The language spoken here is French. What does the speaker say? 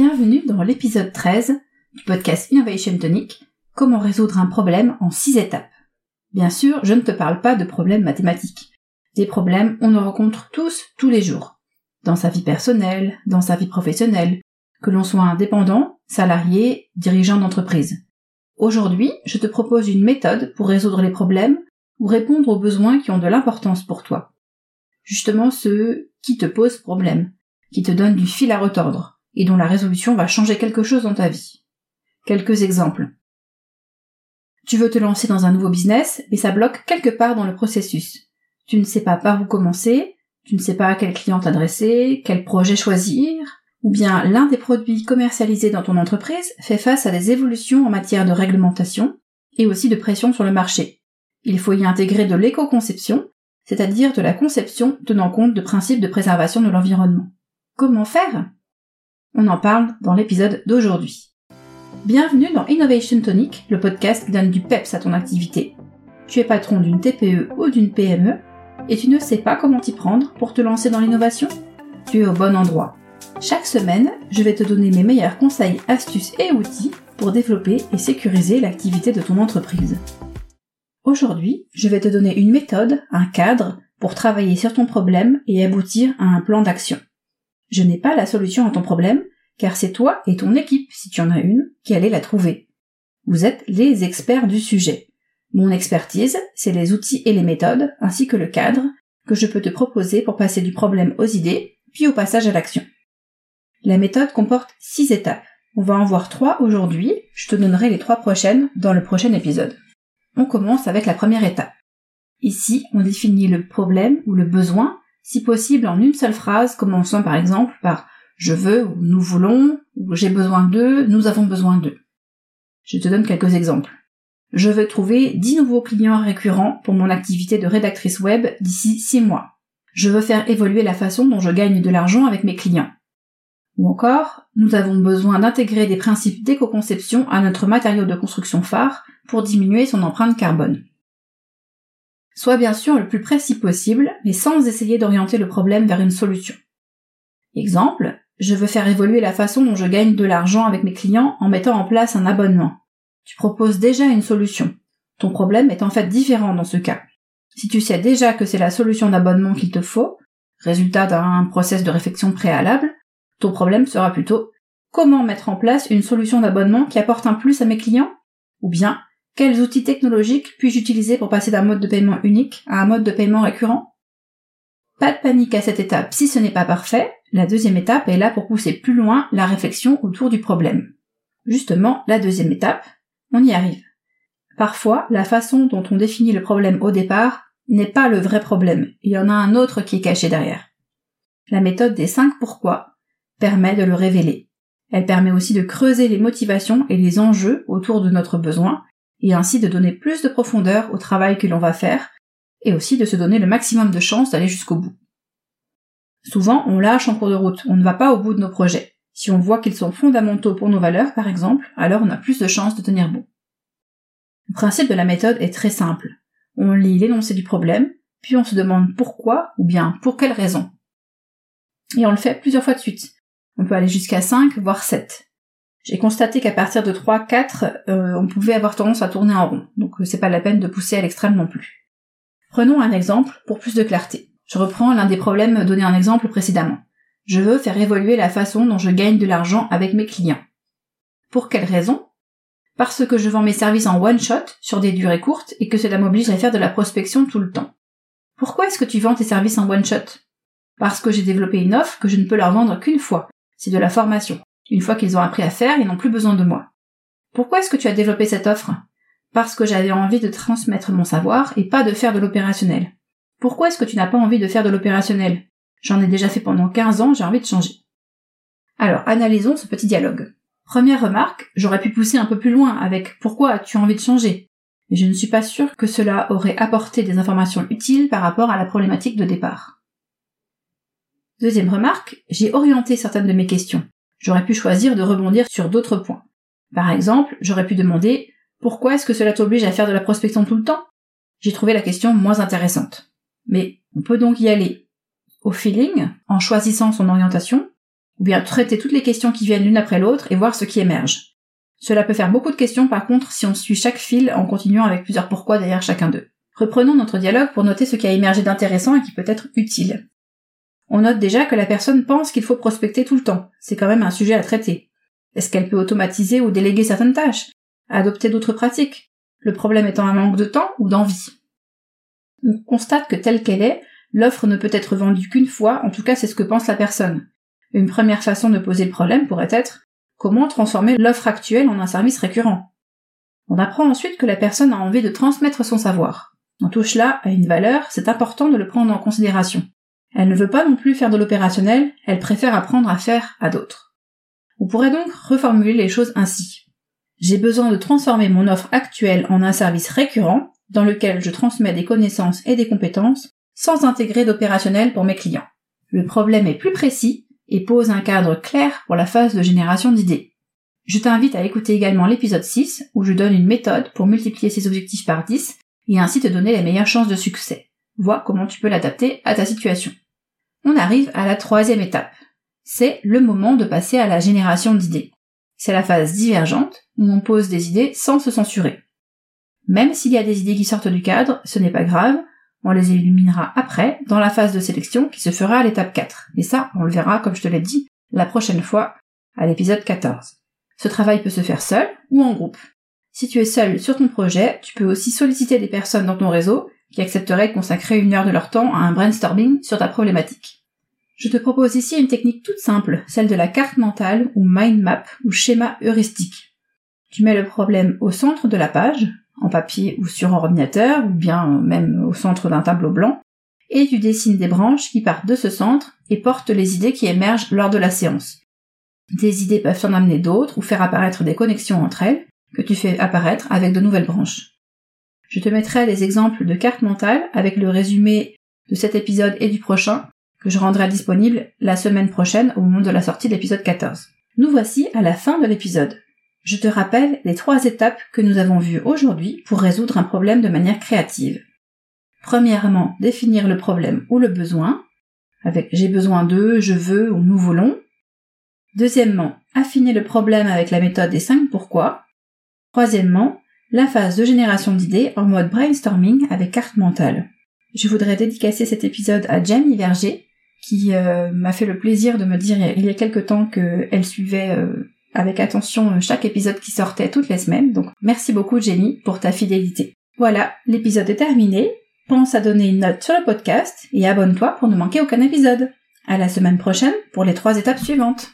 Bienvenue dans l'épisode 13 du podcast Innovation Tonic, comment résoudre un problème en 6 étapes. Bien sûr, je ne te parle pas de problèmes mathématiques. Des problèmes, on en rencontre tous, tous les jours. Dans sa vie personnelle, dans sa vie professionnelle, que l'on soit indépendant, salarié, dirigeant d'entreprise. Aujourd'hui, je te propose une méthode pour résoudre les problèmes ou répondre aux besoins qui ont de l'importance pour toi. Justement ceux qui te posent problème, qui te donnent du fil à retordre, et dont la résolution va changer quelque chose dans ta vie. Quelques exemples. Tu veux te lancer dans un nouveau business, mais ça bloque quelque part dans le processus. Tu ne sais pas par où commencer, tu ne sais pas à quel client t'adresser, quel projet choisir, ou bien l'un des produits commercialisés dans ton entreprise fait face à des évolutions en matière de réglementation et aussi de pression sur le marché. Il faut y intégrer de l'éco-conception, c'est-à-dire de la conception tenant compte de principes de préservation de l'environnement. Comment faire? On en parle dans l'épisode d'aujourd'hui. Bienvenue dans Innovation Tonic, le podcast qui donne du peps à ton activité. Tu es patron d'une TPE ou d'une PME et tu ne sais pas comment t'y prendre pour te lancer dans l'innovation? Tu es au bon endroit. Chaque semaine, je vais te donner mes meilleurs conseils, astuces et outils pour développer et sécuriser l'activité de ton entreprise. Aujourd'hui, je vais te donner une méthode, un cadre pour travailler sur ton problème et aboutir à un plan d'action. Je n'ai pas la solution à ton problème, car c'est toi et ton équipe, si tu en as une, qui allez la trouver. Vous êtes les experts du sujet. Mon expertise, c'est les outils et les méthodes, ainsi que le cadre, que je peux te proposer pour passer du problème aux idées, puis au passage à l'action. La méthode comporte six étapes. On va en voir trois aujourd'hui, je te donnerai les trois prochaines dans le prochain épisode. On commence avec la première étape. Ici, on définit le problème ou le besoin si possible en une seule phrase, commençant par exemple par je veux ou nous voulons ou j'ai besoin d'eux, nous avons besoin d'eux. Je te donne quelques exemples. Je veux trouver 10 nouveaux clients récurrents pour mon activité de rédactrice web d'ici 6 mois. Je veux faire évoluer la façon dont je gagne de l'argent avec mes clients. Ou encore, nous avons besoin d'intégrer des principes d'éco-conception à notre matériau de construction phare pour diminuer son empreinte carbone. Sois bien sûr le plus précis possible, mais sans essayer d'orienter le problème vers une solution. Exemple, je veux faire évoluer la façon dont je gagne de l'argent avec mes clients en mettant en place un abonnement. Tu proposes déjà une solution. Ton problème est en fait différent dans ce cas. Si tu sais déjà que c'est la solution d'abonnement qu'il te faut, résultat d'un process de réflexion préalable, ton problème sera plutôt comment mettre en place une solution d'abonnement qui apporte un plus à mes clients? Ou bien quels outils technologiques puis-je utiliser pour passer d'un mode de paiement unique à un mode de paiement récurrent? Pas de panique à cette étape si ce n'est pas parfait, la deuxième étape est là pour pousser plus loin la réflexion autour du problème. Justement, la deuxième étape, on y arrive. Parfois, la façon dont on définit le problème au départ n'est pas le vrai problème, il y en a un autre qui est caché derrière. La méthode des 5 pourquoi permet de le révéler. Elle permet aussi de creuser les motivations et les enjeux autour de notre besoin et ainsi de donner plus de profondeur au travail que l'on va faire, et aussi de se donner le maximum de chances d'aller jusqu'au bout. Souvent, on lâche en cours de route, on ne va pas au bout de nos projets. Si on voit qu'ils sont fondamentaux pour nos valeurs, par exemple, alors on a plus de chances de tenir bon. Le principe de la méthode est très simple. On lit l'énoncé du problème, puis on se demande pourquoi ou bien pour quelle raison. Et on le fait plusieurs fois de suite. On peut aller jusqu'à 5, voire 7 j'ai constaté qu'à partir de 3, 4, euh, on pouvait avoir tendance à tourner en rond. Donc euh, c'est pas la peine de pousser à l'extrême non plus. Prenons un exemple pour plus de clarté. Je reprends l'un des problèmes donnés en exemple précédemment. Je veux faire évoluer la façon dont je gagne de l'argent avec mes clients. Pour quelle raison? Parce que je vends mes services en one shot sur des durées courtes et que cela m'oblige à faire de la prospection tout le temps. Pourquoi est-ce que tu vends tes services en one shot? Parce que j'ai développé une offre que je ne peux leur vendre qu'une fois. C'est de la formation. Une fois qu'ils ont appris à faire, ils n'ont plus besoin de moi. Pourquoi est-ce que tu as développé cette offre? Parce que j'avais envie de transmettre mon savoir et pas de faire de l'opérationnel. Pourquoi est-ce que tu n'as pas envie de faire de l'opérationnel? J'en ai déjà fait pendant 15 ans, j'ai envie de changer. Alors, analysons ce petit dialogue. Première remarque, j'aurais pu pousser un peu plus loin avec pourquoi as-tu envie de changer? Mais je ne suis pas sûre que cela aurait apporté des informations utiles par rapport à la problématique de départ. Deuxième remarque, j'ai orienté certaines de mes questions. J'aurais pu choisir de rebondir sur d'autres points. Par exemple, j'aurais pu demander pourquoi est-ce que cela t'oblige à faire de la prospection tout le temps? J'ai trouvé la question moins intéressante. Mais on peut donc y aller au feeling, en choisissant son orientation, ou bien traiter toutes les questions qui viennent l'une après l'autre et voir ce qui émerge. Cela peut faire beaucoup de questions par contre si on suit chaque fil en continuant avec plusieurs pourquoi derrière chacun d'eux. Reprenons notre dialogue pour noter ce qui a émergé d'intéressant et qui peut être utile. On note déjà que la personne pense qu'il faut prospecter tout le temps. C'est quand même un sujet à traiter. Est-ce qu'elle peut automatiser ou déléguer certaines tâches? Adopter d'autres pratiques? Le problème étant un manque de temps ou d'envie? On constate que telle qu'elle est, l'offre ne peut être vendue qu'une fois, en tout cas c'est ce que pense la personne. Une première façon de poser le problème pourrait être comment transformer l'offre actuelle en un service récurrent? On apprend ensuite que la personne a envie de transmettre son savoir. On touche là à une valeur, c'est important de le prendre en considération. Elle ne veut pas non plus faire de l'opérationnel, elle préfère apprendre à faire à d'autres. On pourrait donc reformuler les choses ainsi. J'ai besoin de transformer mon offre actuelle en un service récurrent dans lequel je transmets des connaissances et des compétences sans intégrer d'opérationnel pour mes clients. Le problème est plus précis et pose un cadre clair pour la phase de génération d'idées. Je t'invite à écouter également l'épisode 6 où je donne une méthode pour multiplier ses objectifs par 10 et ainsi te donner les meilleures chances de succès. Vois comment tu peux l'adapter à ta situation. On arrive à la troisième étape. C'est le moment de passer à la génération d'idées. C'est la phase divergente où on pose des idées sans se censurer. Même s'il y a des idées qui sortent du cadre, ce n'est pas grave, on les éliminera après dans la phase de sélection qui se fera à l'étape 4. Et ça, on le verra, comme je te l'ai dit, la prochaine fois à l'épisode 14. Ce travail peut se faire seul ou en groupe. Si tu es seul sur ton projet, tu peux aussi solliciter des personnes dans ton réseau qui accepteraient de consacrer une heure de leur temps à un brainstorming sur ta problématique. Je te propose ici une technique toute simple, celle de la carte mentale ou mind map ou schéma heuristique. Tu mets le problème au centre de la page, en papier ou sur ordinateur, ou bien même au centre d'un tableau blanc, et tu dessines des branches qui partent de ce centre et portent les idées qui émergent lors de la séance. Des idées peuvent en amener d'autres ou faire apparaître des connexions entre elles, que tu fais apparaître avec de nouvelles branches. Je te mettrai les exemples de cartes mentales avec le résumé de cet épisode et du prochain que je rendrai disponible la semaine prochaine au moment de la sortie de l'épisode 14. Nous voici à la fin de l'épisode. Je te rappelle les trois étapes que nous avons vues aujourd'hui pour résoudre un problème de manière créative. Premièrement, définir le problème ou le besoin, avec j'ai besoin de, je veux ou nous voulons. Deuxièmement, affiner le problème avec la méthode des 5 pourquoi. Troisièmement, la phase de génération d'idées en mode brainstorming avec carte mentale. Je voudrais dédicacer cet épisode à Jamie Verger, qui euh, m'a fait le plaisir de me dire il y a quelque temps qu'elle suivait euh, avec attention chaque épisode qui sortait toutes les semaines. Donc merci beaucoup Jamie pour ta fidélité. Voilà, l'épisode est terminé. Pense à donner une note sur le podcast et abonne-toi pour ne manquer aucun épisode. À la semaine prochaine pour les trois étapes suivantes.